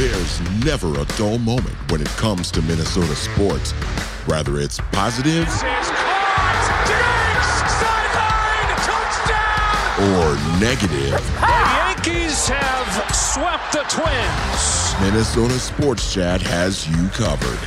There's never a dull moment when it comes to Minnesota sports. Whether it's positive or negative. The Yankees have swept the Twins. Minnesota Sports Chat has you covered.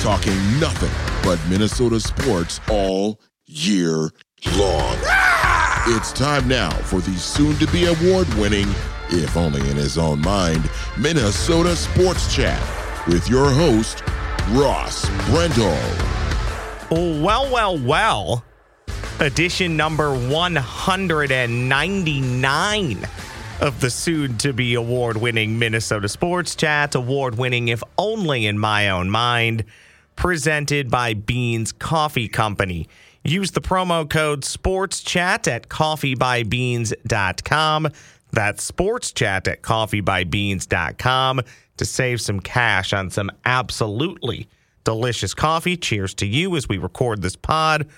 Talking nothing but Minnesota sports all year long. Ah! It's time now for the soon to be award winning, if only in his own mind, Minnesota Sports Chat with your host, Ross Brendel. Well, well, well. Edition number 199 of the soon to be award winning Minnesota Sports Chat. Award winning, if only in my own mind. Presented by Beans Coffee Company. Use the promo code SPORTSCHAT at coffeebybeans.com. That's sports chat at coffeebybeans.com to save some cash on some absolutely delicious coffee. Cheers to you as we record this pod.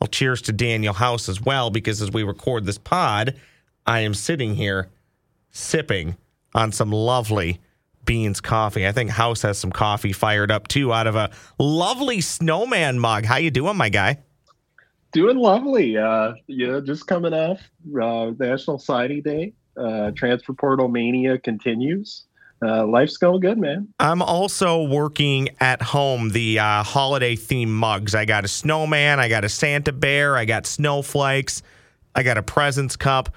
Well, cheers to Daniel House as well, because as we record this pod, I am sitting here sipping on some lovely beans coffee. I think House has some coffee fired up too out of a lovely snowman mug. How you doing, my guy? Doing lovely. Uh, yeah, just coming off uh, National Signing Day. Uh, transfer portal mania continues. Uh, life's going good, man. I'm also working at home the uh, holiday theme mugs. I got a snowman, I got a Santa bear, I got snowflakes, I got a presents cup.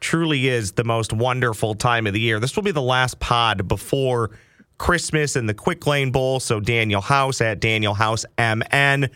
Truly is the most wonderful time of the year. This will be the last pod before Christmas and the Quick Lane Bowl. So Daniel House at Daniel House MN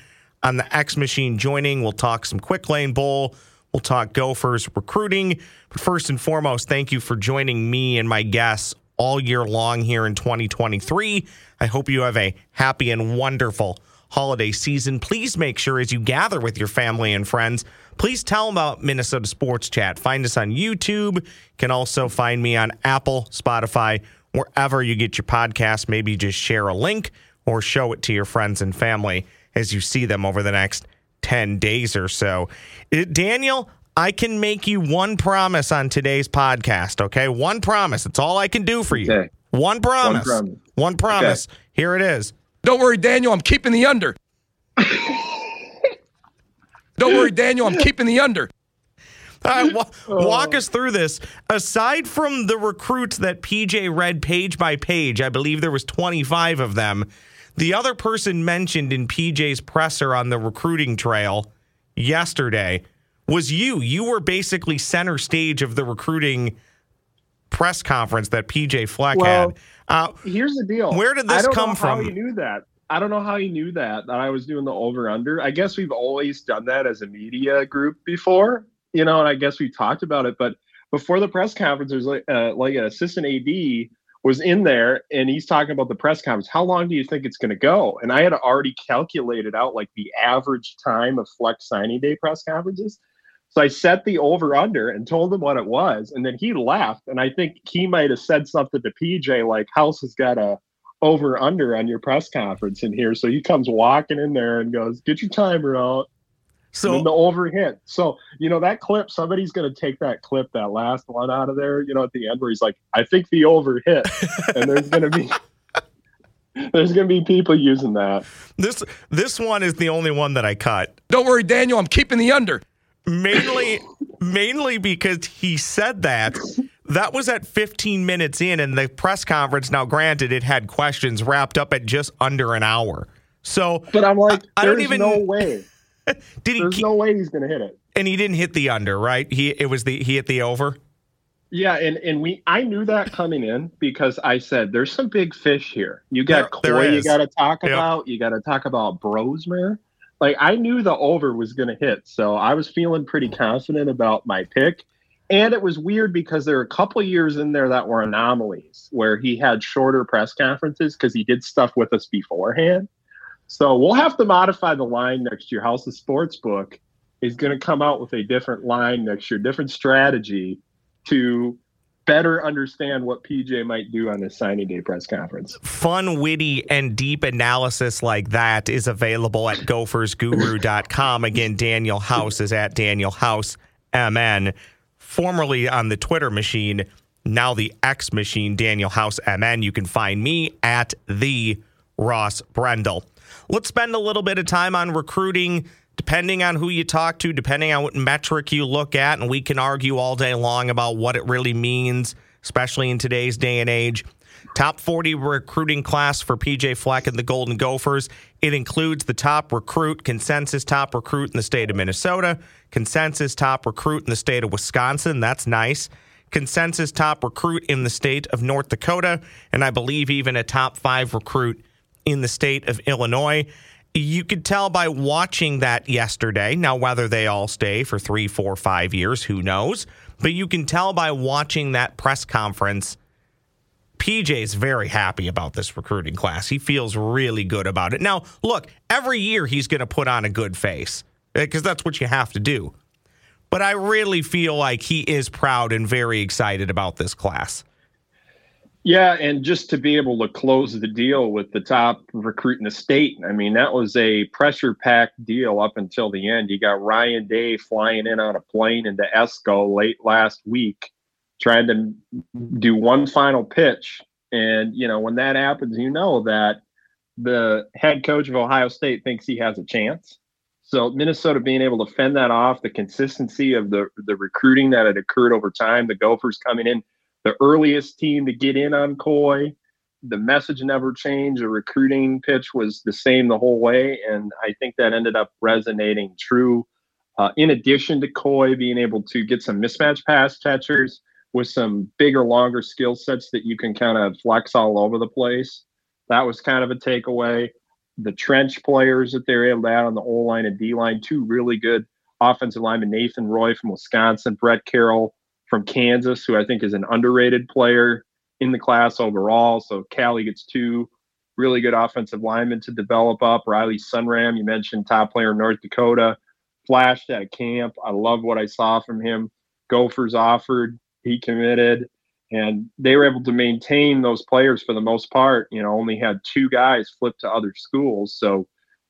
on the X Machine joining. We'll talk some Quick Lane Bowl. We'll talk Gophers recruiting. But first and foremost, thank you for joining me and my guests all year long here in 2023. I hope you have a happy and wonderful holiday season. Please make sure as you gather with your family and friends, please tell them about Minnesota Sports Chat. Find us on YouTube. You can also find me on Apple, Spotify, wherever you get your podcast. Maybe just share a link or show it to your friends and family as you see them over the next 10 days or so. It, Daniel, I can make you one promise on today's podcast, okay? One promise. It's all I can do for you. Okay. One promise. One promise. One promise. Here it is. Don't worry, Daniel. I'm keeping the under. Don't worry, Daniel. I'm keeping the under. All right, wa- walk us through this. Aside from the recruits that PJ read page by page, I believe there was 25 of them. The other person mentioned in PJ's presser on the recruiting trail yesterday was you. You were basically center stage of the recruiting press conference that PJ Fleck Well, had. Uh, Here's the deal. Where did I this don't come know from? How knew that? I don't know how he knew that that I was doing the over under. I guess we've always done that as a media group before, you know, and I guess we talked about it. But before the press conference, there's like uh, like an assistant AD was in there and he's talking about the press conference. How long do you think it's going to go? And I had already calculated out like the average time of Fleck's signing day press conferences. So I set the over under and told him what it was, and then he left. And I think he might have said something to PJ like, "House has got a over under on your press conference in here." So he comes walking in there and goes, "Get your timer out." And then the so over hit. So you know that clip. Somebody's going to take that clip, that last one out of there. You know, at the end where he's like, "I think the over hit," and there's going to be. There's going to be people using that. this this one is the only one that I cut. Don't worry, Daniel. I'm keeping the under. mainly mainly because he said that that was at 15 minutes in and the press conference now granted it had questions wrapped up at just under an hour so But I'm like, I- I don't there's even- no way. did he There's keep, no way he's going to hit it. and he didn't hit the under right he it was the he hit the over Yeah, and and we I knew that coming in because I said there's some big fish here. You got There- there you got to talk Yep. about. You got to talk about Brosmer. Like I knew the over was going to hit, so I was feeling pretty confident about my pick. And it was weird because there were a couple years in there that were anomalies where he had shorter press conferences because he did stuff with us beforehand. So we'll have to modify the line next year. House of Sports book is going to come out with a different line next year, different strategy to better understand what PJ might do on his signing day press conference. fun witty and deep analysis like that is available at gophersguru.com again daniel house is at daniel house mn formerly on the twitter machine now the X Machine, Daniel House MN. You can find me at the Ross Brendel. Let's spend a little bit of time on recruiting, depending on who you talk to, depending on what metric you look at, and we can argue all day long about what it really means, especially in today's day and age. Top 40 recruiting class for PJ Fleck and the Golden Gophers. It includes the top recruit, consensus top recruit in the state of Minnesota, consensus top recruit in the state of Wisconsin. That's nice. Consensus top recruit in the state of North Dakota, and I believe even a top five recruit in the state of Illinois. You could tell by watching that yesterday. Now, whether they all stay for three, four, five years, who knows? But you can tell by watching that press conference PJ is very happy about this recruiting class. He feels really good about it. Now, look, every year he's going to put on a good face eh, because that's what you have to do. But I really feel like he is proud and very excited about this class. Yeah, and just to be able to close the deal with the top recruit in the state, I mean, that was a pressure packed deal up until the end. You got Ryan Day flying in on a plane into Esko late last week trying to do one final pitch. And, you know, when that happens, you know that the head coach of Ohio State thinks he has a chance. So Minnesota being able to fend that off, the consistency of the the recruiting that had occurred over time, the Gophers coming in, the earliest team to get in on Koi, the message never changed. The recruiting pitch was the same the whole way, and I think that ended up resonating true. Uh, in addition to Koi being able to get some mismatch pass catchers, with some bigger, longer skill sets that you can kind of flex all over the place. That was kind of a takeaway. The trench players that they're able to add on the O line and D line, two really good offensive linemen, Nathan Roy from Wisconsin, Brett Carroll from Kansas, who I think is an underrated player in the class overall. So Cali gets two really good offensive linemen to develop up. Riley Sunram, you mentioned top player in North Dakota, flashed at camp. I love what I saw from him. Gophers offered he committed, and they were able to maintain those players for the most part. You know, only had two guys flip to other schools, so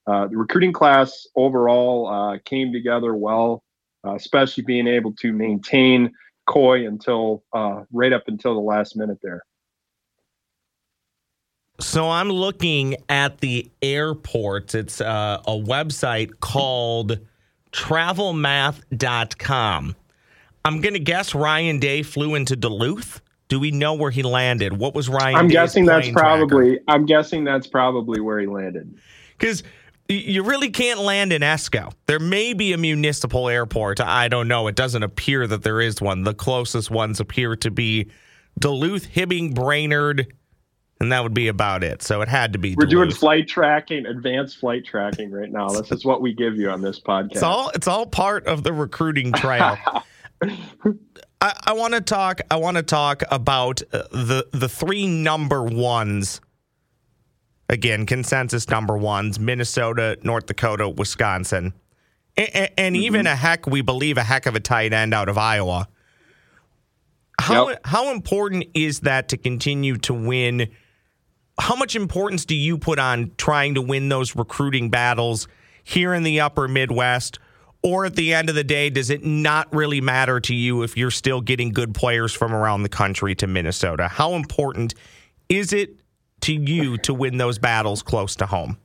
uh, the recruiting class overall uh, came together well, uh, especially being able to maintain Koi until uh, right up until the last minute there. So I'm looking at the airports. It's uh, a website called travelmath.com. I'm going to guess Ryan Day flew into Duluth. Do we know where he landed? What was Ryan? I'm Day's guessing that's probably. tracker? I'm guessing that's probably where he landed. because you really can't land in Esko. There may be a municipal airport. I don't know. It doesn't appear that there is one. The closest ones appear to be Duluth, Hibbing, Brainerd, and that would be about it. So it had to be. We're doing flight tracking, advanced flight tracking right now. This is what we give you on this podcast. It's all it's all part of the recruiting trail. I, I want to talk. I want to talk about uh, the the three number ones. Again, consensus number ones: Minnesota, North Dakota, Wisconsin, and, and even a heck, we believe a heck of a tight end out of Iowa. How Yep. how important is that to continue to win? How much importance do you put on trying to win those recruiting battles here in the upper Midwest? Or at the end of the day, does it not really matter to you if you're still getting good players from around the country to Minnesota? How important is it to you to win those battles close to home?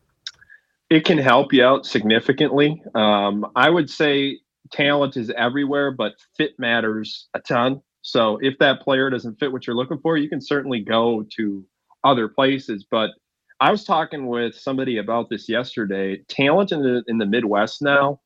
it can help you out significantly. Um, I would say talent is everywhere, but fit matters a ton. So if that player doesn't fit what you're looking for, you can certainly go to other places. But I was talking with somebody about this yesterday. Talent in the in the Midwest now,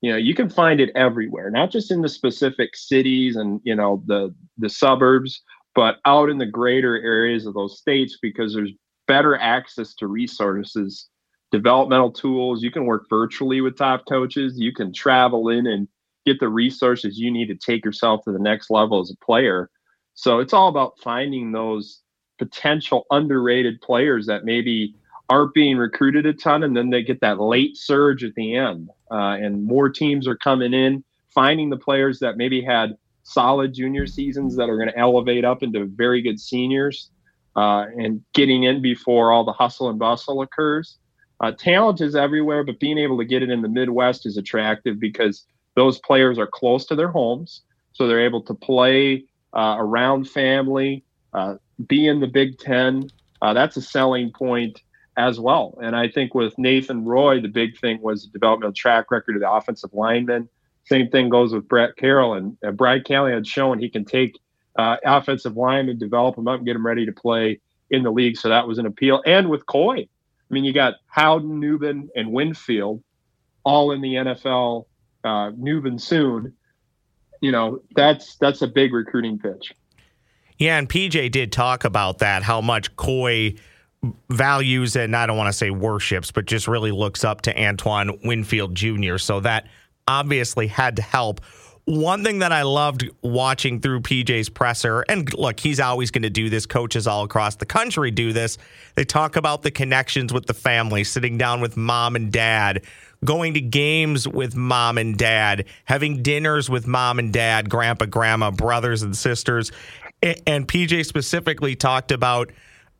you know, you can find it everywhere, not just in the specific cities and you know the the suburbs, but out in the greater areas of those states because there's better access to resources developmental tools. You can work virtually with top coaches. You can travel in and get the resources you need to take yourself to the next level as a player. So it's all about finding those potential underrated players that maybe aren't being recruited a ton and then they get that late surge at the end. Uh, and more teams are coming in, finding the players that maybe had solid junior seasons that are going to elevate up into very good seniors uh, and getting in before all the hustle and bustle occurs. Uh, talent is everywhere, but being able to get it in the Midwest is attractive because those players are close to their homes, so they're able to play uh, around family, uh, be in the Big Ten. Uh, that's a selling point as well. And I think with Nathan Roy, the big thing was the developmental track record of the offensive lineman. Same thing goes with Brett Carroll and uh, Brad Kelly had shown he can take uh, offensive and develop them up, and get them ready to play in the league. So that was an appeal. And with Koi, I mean, you got Howden, Nubin, and Winfield all in the NFL. Uh, Nubin soon. You know, that's that's a big recruiting pitch. Yeah, and PJ did talk about that, how much Koi values and I don't want to say worships, but just really looks up to Antoine Winfield Jr. So that obviously had to help. One thing that I loved watching through PJ's presser, and look, he's always going to do this. Coaches all across the country do this. They talk about the connections with the family, sitting down with mom and dad, going to games with mom and dad, having dinners with mom and dad, grandpa, grandma, brothers and sisters. And PJ specifically talked about,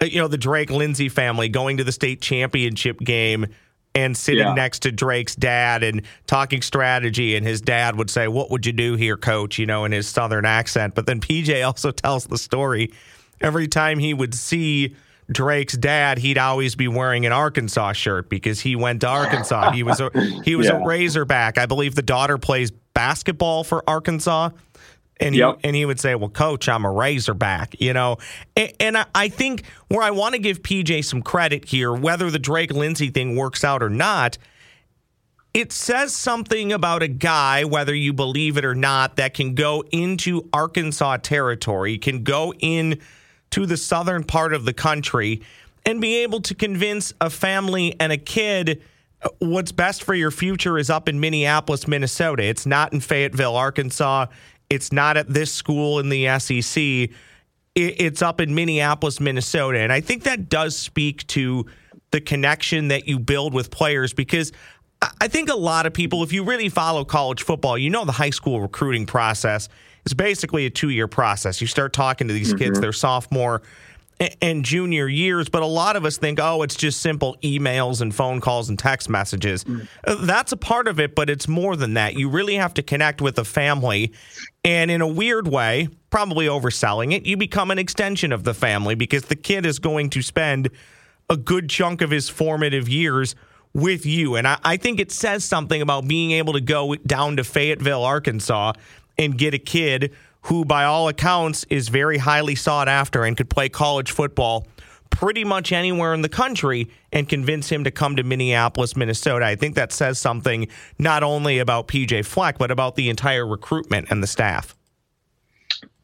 uh, you know, the Drake Lindsey family going to the state championship game and sitting yeah. next to Drake's dad and talking strategy. And his dad would say, What would you do here, coach? You know, in his southern accent. But then PJ also tells the story every time he would see Drake's dad, he'd always be wearing an Arkansas shirt because he went to Arkansas. He was a he was yeah. a Razorback. I believe the daughter plays basketball for Arkansas. And yep. he and he would say, "Well, coach, I'm a Razorback," you know. And, and I, think where I want to give PJ some credit here, whether the Drake Lindsey thing works out or not, it says something about a guy, whether you believe it or not, that can go into Arkansas territory, can go in to the southern part of the country, and be able to convince a family and a kid uh, what's best for your future is up in Minneapolis, Minnesota. It's not in Fayetteville, Arkansas. It's not at this school in the SEC. It's up in Minneapolis, Minnesota. And I think that does speak to the connection that you build with players because I think a lot of people, if you really follow college football, you know the high school recruiting process is basically a two year process. You start talking to these mm-hmm. kids, they're sophomore and junior years, but a lot of us think, oh, it's just simple emails and phone calls and text messages. Mm. That's a part of it, but it's more than that. You really have to connect with a family. And in a weird way, probably overselling it, you become an extension of the family because the kid is going to spend a good chunk of his formative years with you. And I, I think it says something about being able to go down to Fayetteville, Arkansas, and get a kid who, by all accounts, is very highly sought after and could play college football pretty much anywhere in the country and convince him to come to Minneapolis, Minnesota. I think that says something not only about PJ Fleck, but about the entire recruitment and the staff.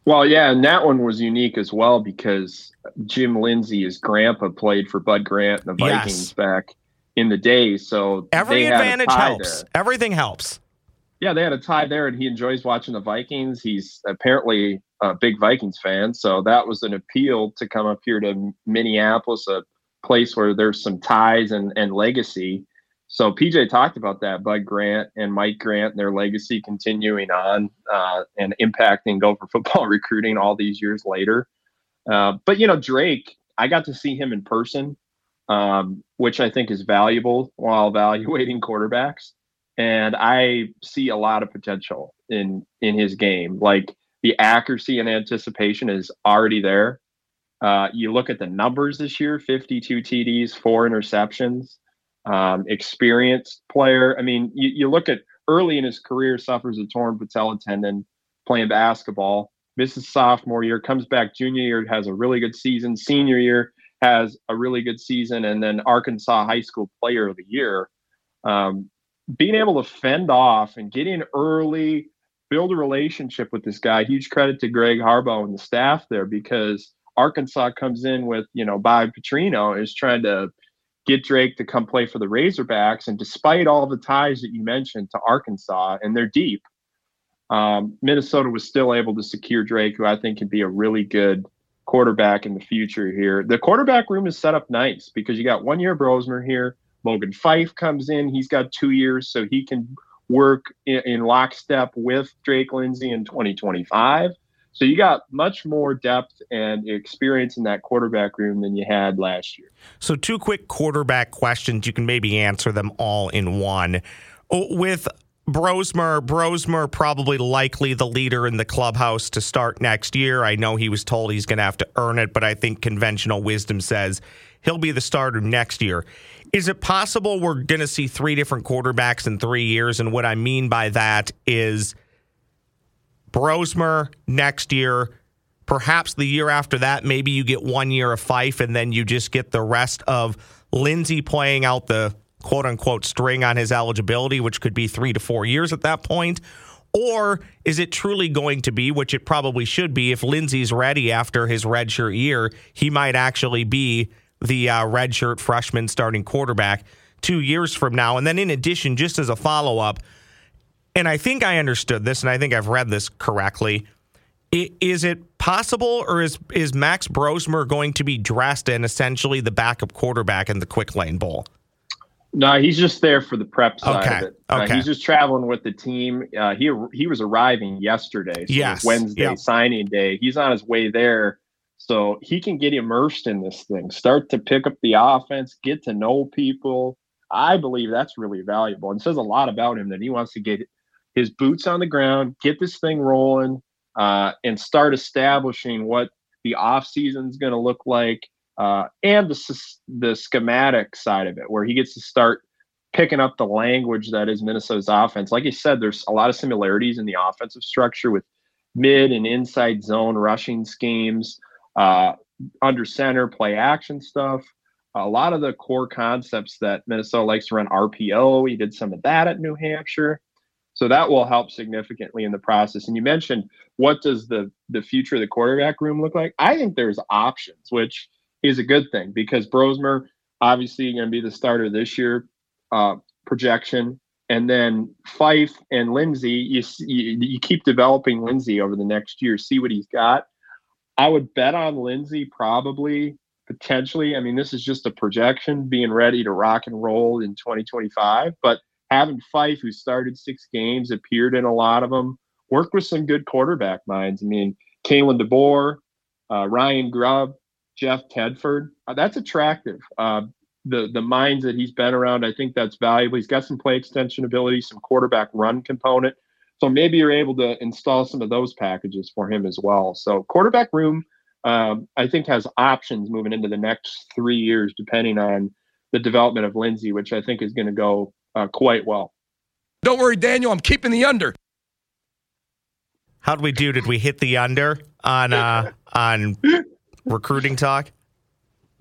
Well, yeah, and that one was unique as well because Jim Lindsey, his grandpa, played for Bud Grant and the Vikings yes. back in the day. So every advantage helps. There. Everything helps yeah, they had a tie there, and he enjoys watching the Vikings. He's apparently a big Vikings fan, so that was an appeal to come up here to Minneapolis, a place where there's some ties and, and legacy. So PJ talked about that, Bud Grant and Mike Grant and their legacy continuing on uh, and impacting Gopher football recruiting all these years later. Uh, but you know, Drake, I got to see him in person, um, which I think is valuable while evaluating quarterbacks and I see a lot of potential in in his game. Like the accuracy and anticipation is already there. Uh, you look at the numbers this year: 52 TDs, four interceptions. Um, experienced player. I mean, you, you look at early in his career, suffers a torn patella tendon playing basketball. Misses sophomore year, comes back junior year, has a really good season. Senior year has a really good season, and then Arkansas High School Player of the Year. Um, being able to fend off and get in early, build a relationship with this guy. Huge credit to Greg Harbaugh and the staff there because Arkansas comes in with, you know, Bob Petrino is trying to get Drake to come play for the Razorbacks. And despite all the ties that you mentioned to Arkansas, and they're deep, um, Minnesota was still able to secure Drake, who I think can be a really good quarterback in the future here. The quarterback room is set up nice because you got one year Brosmer here. Logan Fife comes in. He's got two years, so he can work in, in lockstep with Drake Lindsey in 2025. So you got much more depth and experience in that quarterback room than you had last year. So two quick quarterback questions. You can maybe answer them all in one. Uh, with Brosmer, Brosmer probably likely the leader in the clubhouse to start next year. I know he was told he's going to have to earn it, but I think conventional wisdom says he'll be the starter next year. Is it possible we're going to see three different quarterbacks in three years? And what I mean by that is Brosmer next year, perhaps the year after that, maybe you get one year of Fife and then you just get the rest of Lindsey playing out the quote unquote string on his eligibility, which could be three to four years at that point? Or is it truly going to be, which it probably should be, if Lindsey's ready after his redshirt year, he might actually be the uh, redshirt freshman starting quarterback two years from now. And then, in addition, just as a follow up, and I think I understood this, and I think I've read this correctly. Is it possible, or is is Max Brosmer going to be dressed in essentially the backup quarterback in the Quick Lane Bowl? No, he's just there for the prep side Okay, of it. Uh, okay. he's just traveling with the team. Uh, he he was arriving yesterday, so Yes, Wednesday signing day. He's on his way there, so he can get immersed in this thing, start to pick up the offense, get to know people. I believe that's really valuable, and says a lot about him that he wants to get his boots on the ground, get this thing rolling, uh, and start establishing what the off season is going to look like uh, and the the schematic side of it, where he gets to start picking up the language that is Minnesota's offense. Like you said, there's a lot of similarities in the offensive structure with mid and inside zone rushing schemes, uh, under center play action stuff. A lot of the core concepts that Minnesota likes to run RPO. He did some of that at New Hampshire. So that will help significantly in the process. And you mentioned what does the the future of the quarterback room look like? I think there's options, which is a good thing because Brosmer obviously going to be the starter this year uh, projection, and then Fife and Lindsey. You, you you keep developing Lindsey over the next year, see what he's got. I would bet on Lindsey probably potentially. I mean, this is just a projection, being ready to rock and roll in 2025, but having Fife, who started six games, appeared in a lot of them, worked with some good quarterback minds. I mean, Kalen DeBoer, uh, Ryan Grubb, Jeff Tedford. Uh, that's attractive. Uh, the the minds that he's been around, I think that's valuable. He's got some play extension ability, some quarterback run component. So maybe you're able to install some of those packages for him as well. So quarterback room, um, I think, has options moving into the next three years, depending on the development of Lindsey, which I think is going to go uh, quite well. Don't worry, Daniel. I'm keeping the under. How'd we do? Did we hit the under on uh, on recruiting talk?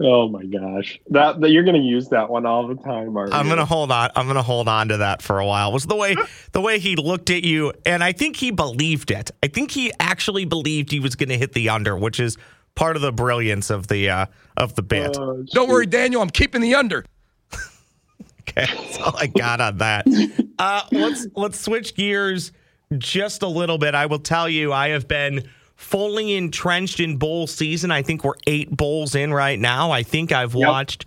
Oh my gosh, that, that you're going to use that one all the time, aren't I'm gonna hold on. I'm gonna hold on to that for a while. Was the way the way he looked at you, and I think he believed it. I think he actually believed he was gonna hit the under, which is part of the brilliance of the uh, of the bit. Oh, Don't worry, Daniel. I'm keeping the under. Okay, that's all I got on that. Uh, let's let's switch gears just a little bit. I will tell you, I have been fully entrenched in bowl season. I think we're eight bowls in right now. I think I've Yep. watched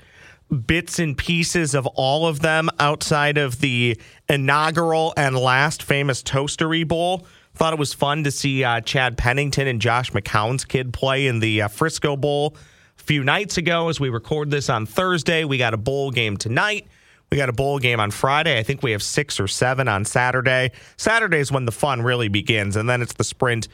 bits and pieces of all of them outside of the inaugural and last famous Toastery Bowl. Thought it was fun to see uh, Chad Pennington and Josh McCown's kid play in the uh, Frisco Bowl a few nights ago. As we record this on Thursday, we got a bowl game tonight. We got a bowl game on Friday. I think we have six or seven on Saturday. Saturday is when the fun really begins, and then it's the sprint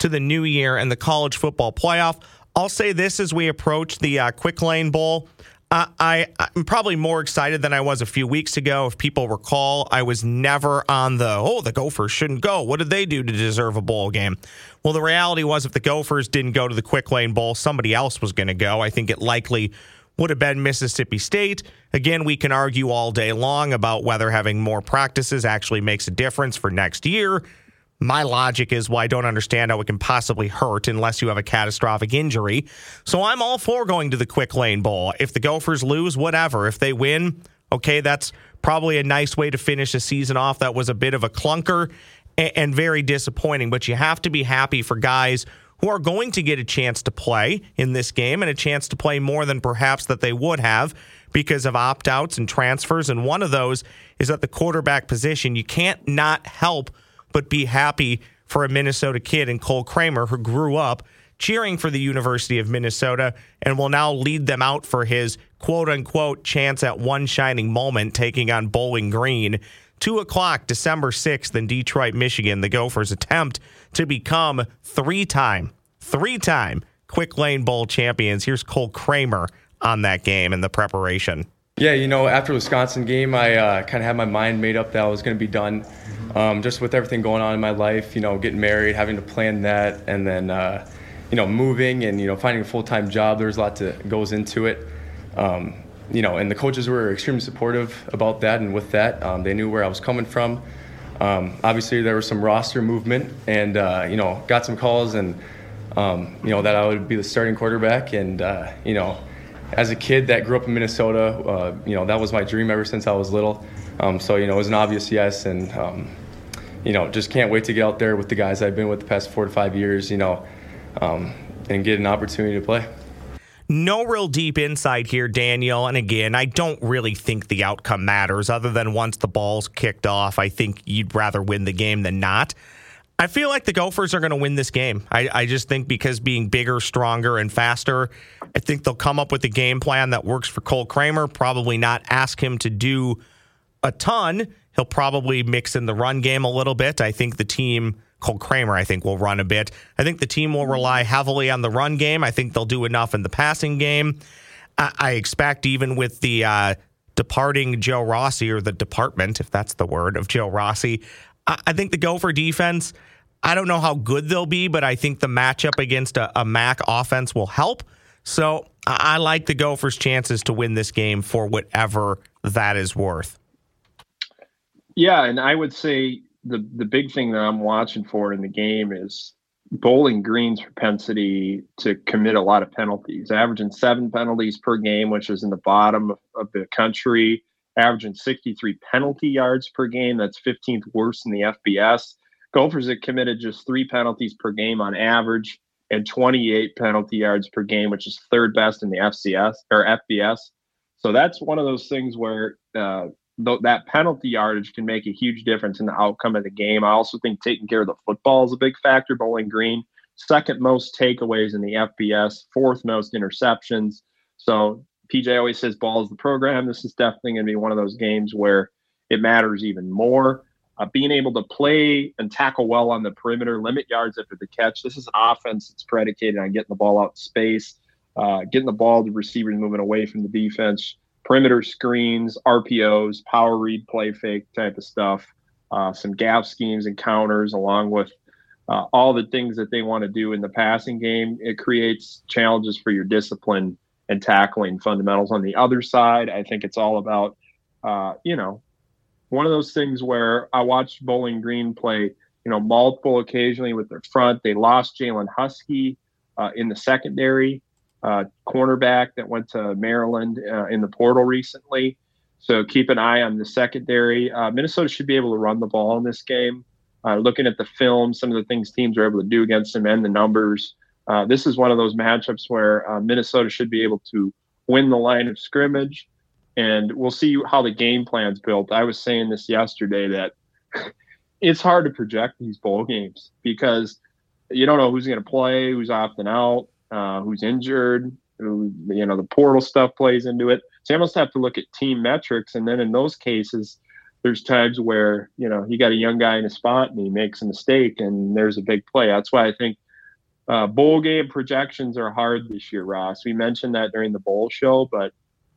to the new year and the college football playoff. I'll say this as we approach the uh, Quick Lane Bowl. Uh, I, I'm probably more excited than I was a few weeks ago. If people recall, I was never on the, oh, the Gophers shouldn't go. What did they do to deserve a bowl game? Well, the reality was if the Gophers didn't go to the Quick Lane Bowl, somebody else was going to go. I think it likely would have been Mississippi State. Again, we can argue all day long about whether having more practices actually makes a difference for next year. My logic is, well, I don't understand how it can possibly hurt unless you have a catastrophic injury. So I'm all for going to the Quick Lane Bowl. If the Gophers lose, whatever. If they win, okay, that's probably a nice way to finish a season off. That was a bit of a clunker and, and very disappointing, but you have to be happy for guys who are going to get a chance to play in this game and a chance to play more than perhaps that they would have because of opt outs and transfers. And one of those is at the quarterback position. You can't not help but be happy for a Minnesota kid in Cole Kramer who grew up cheering for the University of Minnesota and will now lead them out for his quote unquote chance at one shining moment taking on Bowling Green 2 o'clock, December 6th in Detroit, Michigan. The Gophers attempt to become three time, three time Quick Lane Bowl champions. Here's Cole Kramer on that game and the preparation. Yeah, you know, after the Wisconsin game, I uh, kind of had my mind made up that I was going to be done. Um, just with everything going on in my life, you know, getting married, having to plan that, and then, uh, you know, moving and, you know, finding a full time job. There's a lot that goes into it. Um, you know, and the coaches were extremely supportive about that and with that. Um, they knew where I was coming from. Um, obviously, there was some roster movement and, uh, you know, got some calls and, um, you know, that I would be the starting quarterback. And, uh, you know, as a kid that grew up in Minnesota, uh, you know, that was my dream ever since I was little. Um, so, you know, it was an obvious yes. And, um, you know, just can't wait to get out there with the guys I've been with the past four to five years, you know, um, and get an opportunity to play. No real deep insight here, Daniel. And again, I don't really think the outcome matters other than once the ball's kicked off, I think you'd rather win the game than not. I feel like the Gophers are going to win this game. I, I, just think because being bigger, stronger, and faster, I think they'll come up with a game plan that works for Cole Kramer. Probably not ask him to do a ton. He'll probably mix in the run game a little bit. I think the team Cole Kramer, I think, will run a bit. I think the team will rely heavily on the run game. I think they'll do enough in the passing game. I, I expect, even with the uh, departing Joe Rossi, or the department, if that's the word, of Joe Rossi, I, I think the Gopher defense, I don't know how good they'll be, but I think the matchup against a, a MAC offense will help. So I, I like the Gophers' chances to win this game for whatever that is worth. Yeah, and I would say the the big thing that I'm watching for in the game is Bowling Green's propensity to commit a lot of penalties, averaging seven penalties per game, which is in the bottom of, of the country, averaging 63 penalty yards per game. That's 15th worst in the FBS. Gophers have committed just three penalties per game on average and 28 penalty yards per game, which is third best in the FCS or FBS. So that's one of those things where uh, th- that penalty yardage can make a huge difference in the outcome of the game. I also think taking care of the football is a big factor. Bowling Green, second most takeaways in the FBS, fourth most interceptions. So PJ always says ball is the program. This is definitely going to be one of those games where it matters even more. Uh, being able to play and tackle well on the perimeter, limit yards after the catch. This is offense that's predicated on getting the ball out in space, uh, getting the ball to receivers moving away from the defense, perimeter screens, RPOs, power read, play fake type of stuff, uh, some gap schemes and counters, along with uh, all the things that they want to do in the passing game. It creates challenges for your discipline and tackling fundamentals. On the other side, I think it's all about, uh, you know, one of those things where I watched Bowling Green play, you know, multiple occasionally with their front. They lost Jalen Huskey uh, in the secondary uh, cornerback that went to Maryland uh, in the portal recently. So keep an eye on the secondary. Uh, Minnesota should be able to run the ball in this game. Uh, looking at the film, some of the things teams are able to do against them and the numbers. Uh, this is one of those matchups where Minnesota should be able to win the line of scrimmage. And we'll see how the game plan's built. I was saying this yesterday that it's hard to project these bowl games because you don't know who's going to play, who's opting out uh, who's injured, who, you know, the portal stuff plays into it. So you almost have to look at team metrics. And then in those cases, there's times where, you know, you got a young guy in a spot and he makes a mistake and there's a big play. That's why I think uh, bowl game projections are hard this year, Ross. We mentioned that during the bowl show, but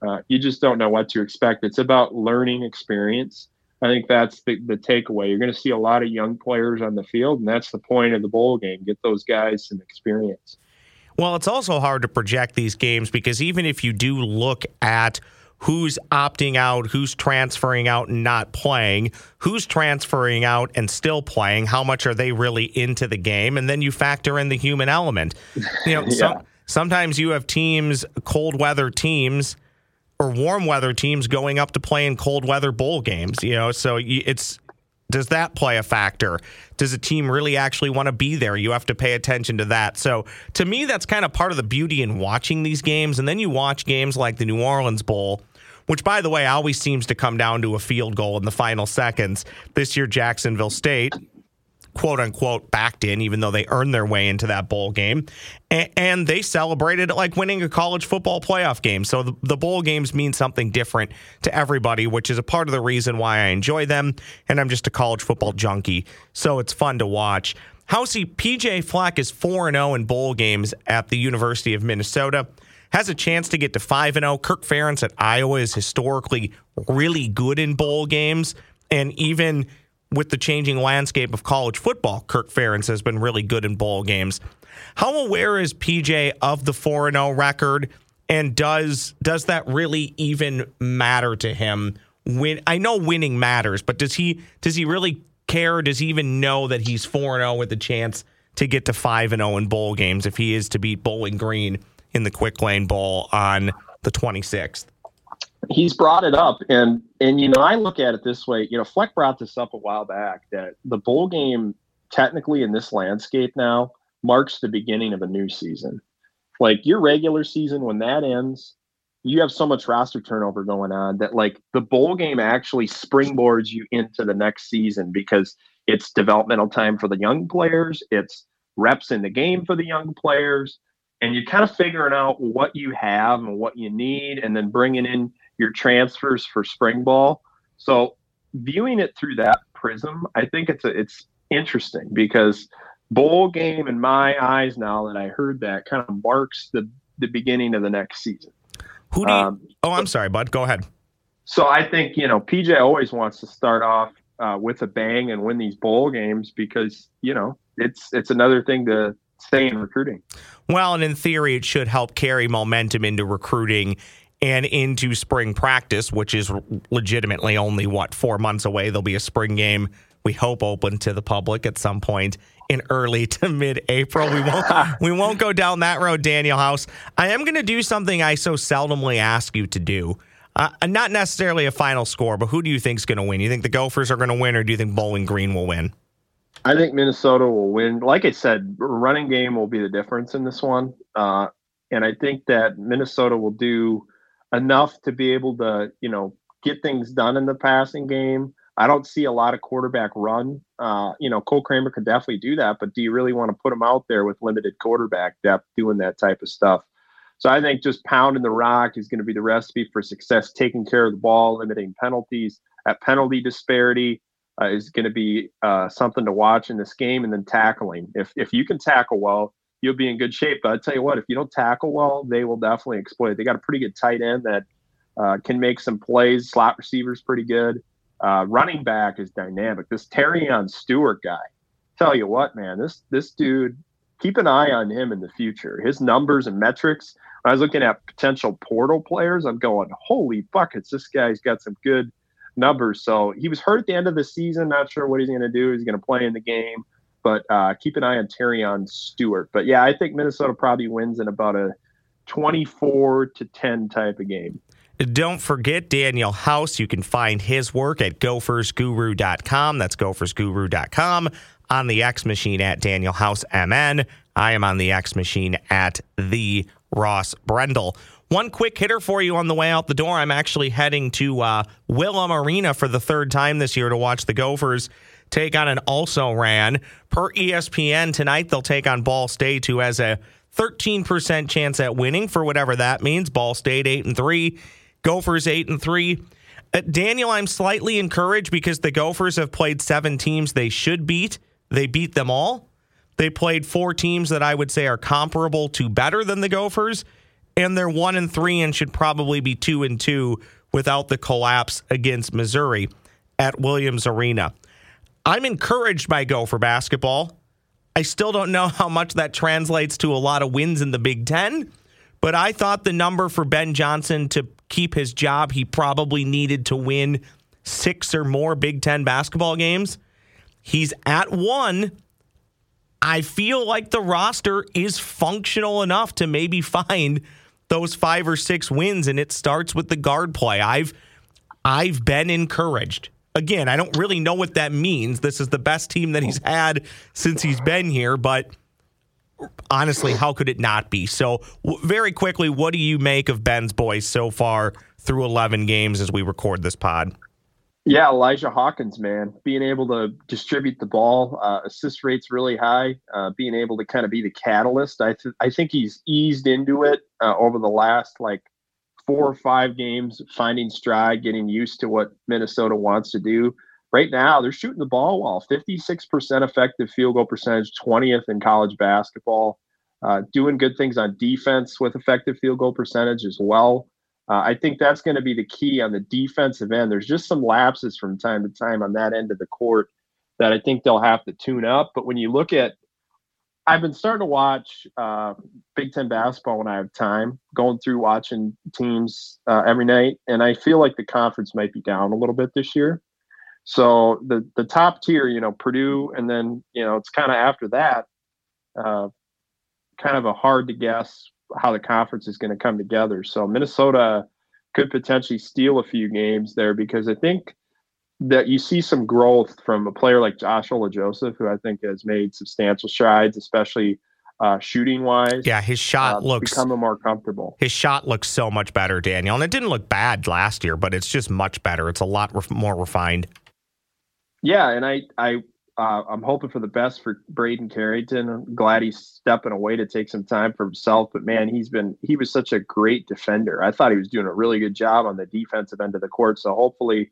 uh, you just don't know what to expect. It's about learning experience. I think that's the, the takeaway. You're going to see a lot of young players on the field, and that's the point of the bowl game. Get those guys some experience. Well, it's also hard to project these games because even if you do look at who's opting out, who's transferring out and not playing, who's transferring out and still playing, how much are they really into the game? And then you factor in the human element. You know, yeah. some, sometimes you have teams, cold weather teams or warm weather teams going up to play in cold weather bowl games, you know, so it's does that play a factor? Does a team really actually want to be there? You have to pay attention to that. So, to me, that's kind of part of the beauty in watching these games. And then you watch games like the New Orleans Bowl, which, by the way, always seems to come down to a field goal in the final seconds. This year, Jacksonville State quote unquote backed in, even though they earned their way into that bowl game. And, and they celebrated it like winning a college football playoff game. So the, the, bowl games mean something different to everybody, which is a part of the reason why I enjoy them. And I'm just a college football junkie. So it's fun to watch. Housey PJ Fleck is 4 0 in bowl games at the University of Minnesota. Has a chance to get to 5 0. Kirk Ferentz at Iowa is historically really good in bowl games. And even with the changing landscape of college football, Kirk Ferentz has been really good in bowl games. How aware is PJ of the 4 0 record? And does does that really even matter to him? When I know winning matters, but does he does he really care? Does he even know that he's 4 0 with a chance to get to 5 0 in bowl games if he is to beat Bowling Green in the Quick Lane Bowl on the 26th? He's brought it up, and and you know I look at it this way. You know, Fleck brought this up a while back that the bowl game, technically in this landscape now, marks the beginning of a new season. Like your regular season, when that ends, you have so much roster turnover going on that like the bowl game actually springboards you into the next season because it's developmental time for the young players, it's reps in the game for the young players, and you're kind of figuring out what you have and what you need, and then bringing in your transfers for spring ball. So viewing it through that prism, I think it's a, it's interesting because bowl game in my eyes now that I heard that kind of marks the the beginning of the next season. Who do you, um, Oh, I'm sorry, bud. Go ahead. So I think you know PJ always wants to start off uh, with a bang and win these bowl games because you know it's it's another thing to stay in recruiting. Well, and in theory, it should help carry momentum into recruiting and into spring practice, which is legitimately only what four months away. There'll be a spring game. We hope open to the public at some point in early to mid-April. We won't we won't go down that road, Daniel House. I am going to do something I so seldomly ask you to do. Uh, not necessarily a final score, but who do you think is going to win? You think the Gophers are going to win, or do you think Bowling Green will win? I think Minnesota will win. Like I said, running game will be the difference in this one, uh, and I think that Minnesota will do enough to be able to, you know, get things done in the passing game. I don't see a lot of quarterback run. Uh, you know, Cole Kramer could definitely do that, but do you really want to put him out there with limited quarterback depth doing that type of stuff? So I think just pounding the rock is going to be the recipe for success, taking care of the ball, limiting penalties. At penalty disparity uh, is going to be uh, something to watch in this game, and then tackling. If if you can tackle well, you'll be in good shape. But I tell you what, if you don't tackle well, they will definitely exploit. They got a pretty good tight end that uh, can make some plays. Slot receivers pretty good. Uh, running back is dynamic. This Terion Stewart guy, tell you what, man, this this dude, keep an eye on him in the future. His numbers and metrics. When I was looking at potential portal players, I'm going, holy buckets, this guy's got some good numbers. So he was hurt at the end of the season. Not sure what he's going to do. He's going to play in the game, but uh, keep an eye on Terion Stewart. But yeah, I think Minnesota probably wins in about a 24 to 10 type of game. Don't forget Daniel House. You can find his work at gophersguru.com. That's gophersguru.com. On the X machine at Daniel House MN. I am on the X machine at the Ross Brendel. One quick hitter for you on the way out the door. I'm actually heading to uh, Williams Arena for the third time this year to watch the Gophers take on an also ran. Per ESPN tonight, they'll take on Ball State, who has a 13% chance at winning for whatever that means. Ball State 8 and 3. Gophers eight and three. Uh, Daniel, I'm slightly encouraged because the Gophers have played seven teams they should beat. They beat them all. They played four teams that I would say are comparable to better than the Gophers, and they're one and three and should probably be two and two without the collapse against Missouri at Williams Arena. I'm encouraged by Gopher basketball. I still don't know how much that translates to a lot of wins in the Big Ten, but I thought the number for Ben Johnson to keep his job, he probably needed to win six or more Big Ten basketball games. He's at one. I feel like the roster is functional enough to maybe find those five or six wins, and it starts with the guard play. I've I've been encouraged. Again, I don't really know what that means. This is the best team that he's had since he's been here, but honestly, how could it not be? So, w- very quickly, what do you make of Ben's boys so far through 11 games as we record this pod? Yeah, Elijah Hawkins, man, being able to distribute the ball, uh, assist rates really high, uh, being able to kind of be the catalyst. I th- I think he's eased into it uh, over the last like four or five games, finding stride, getting used to what Minnesota wants to do. Right now, they're shooting the ball well, 56% effective field goal percentage, 20th in college basketball, uh, doing good things on defense with effective field goal percentage as well. Uh, I think that's going to be the key on the defensive end. There's just some lapses from time to time on that end of the court that I think they'll have to tune up. But when you look at, I've been starting to watch uh, Big Ten basketball when I have time, going through watching teams uh, every night, and I feel like the conference might be down a little bit this year. So the the top tier, you know, Purdue, and then you know it's kind of after that, uh, kind of a hard to guess how the conference is going to come together. So Minnesota could potentially steal a few games there because I think that you see some growth from a player like Josh Joseph, who I think has made substantial strides, especially uh, shooting wise. Yeah, his shot uh, looks becoming more comfortable. His shot looks so much better, Daniel, and it didn't look bad last year, but it's just much better. It's a lot ref- more refined. Yeah, and I I uh, I'm hoping for the best for Braeden Carrington. I'm glad he's stepping away to take some time for himself. But man, he's been he was such a great defender. I thought he was doing a really good job on the defensive end of the court. So hopefully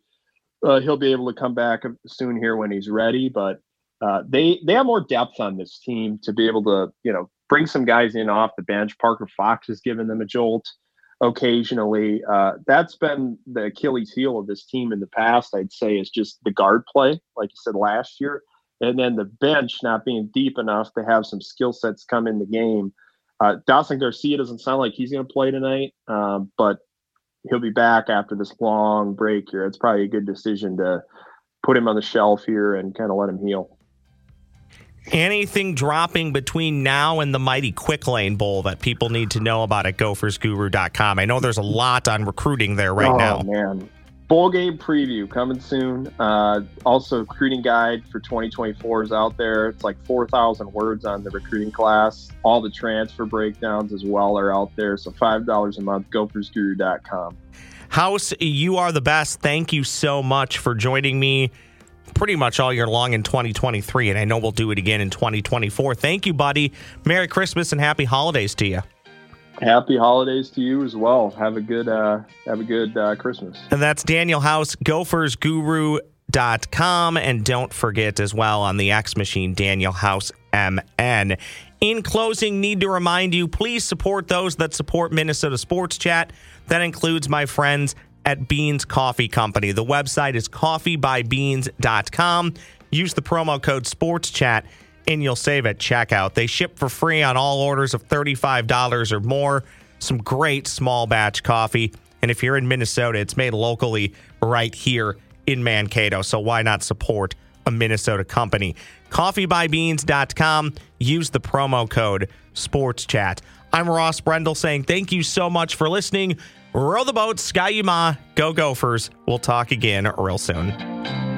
uh, he'll be able to come back soon here when he's ready. But uh, they they have more depth on this team to be able to you know bring some guys in off the bench. Parker Fox has given them a jolt occasionally. Uh, that's been the Achilles heel of this team in the past. I'd say is just the guard play, like you said last year and then the bench not being deep enough to have some skill sets come in the game. Uh, Dawson Garcia doesn't sound like he's going to play tonight, um, but he'll be back after this long break here. It's probably a good decision to put him on the shelf here and kind of let him heal. Anything dropping between now and the mighty Quick Lane Bowl that people need to know about at gophersguru.com? I know there's a lot on recruiting there right now. oh, now. man bowl game preview coming soon. Uh, also, recruiting guide for 2024 is out there. It's like 4,000 words on the recruiting class. All the transfer breakdowns as well are out there. So $5 a month, gophersguru.com. House, you are the best. Thank you so much for joining me pretty much all year long in 2023. And I know we'll do it again in 2024. Thank you, buddy. Merry Christmas and happy holidays to you happy holidays to you as well. Have a good uh, have a good uh, Christmas. And that's Daniel House, gophersguru.com. And don't forget as well on the X machine, Daniel House MN. In closing, need to remind you please support those that support Minnesota Sports Chat. That includes my friends at Beans Coffee Company. The website is coffeebybeans.com. Use the promo code SPORTSCHAT and you'll save at checkout. They ship for free on all orders of $35 or more. Some great small batch coffee. And if you're in Minnesota, it's made locally right here in Mankato. So why not support a Minnesota company? Coffeebybeans.com. Use the promo code SportsChat. I'm Ross Brendel saying thank you so much for listening. Row the boat, Ski-U-Mah, go Gophers. We'll talk again real soon.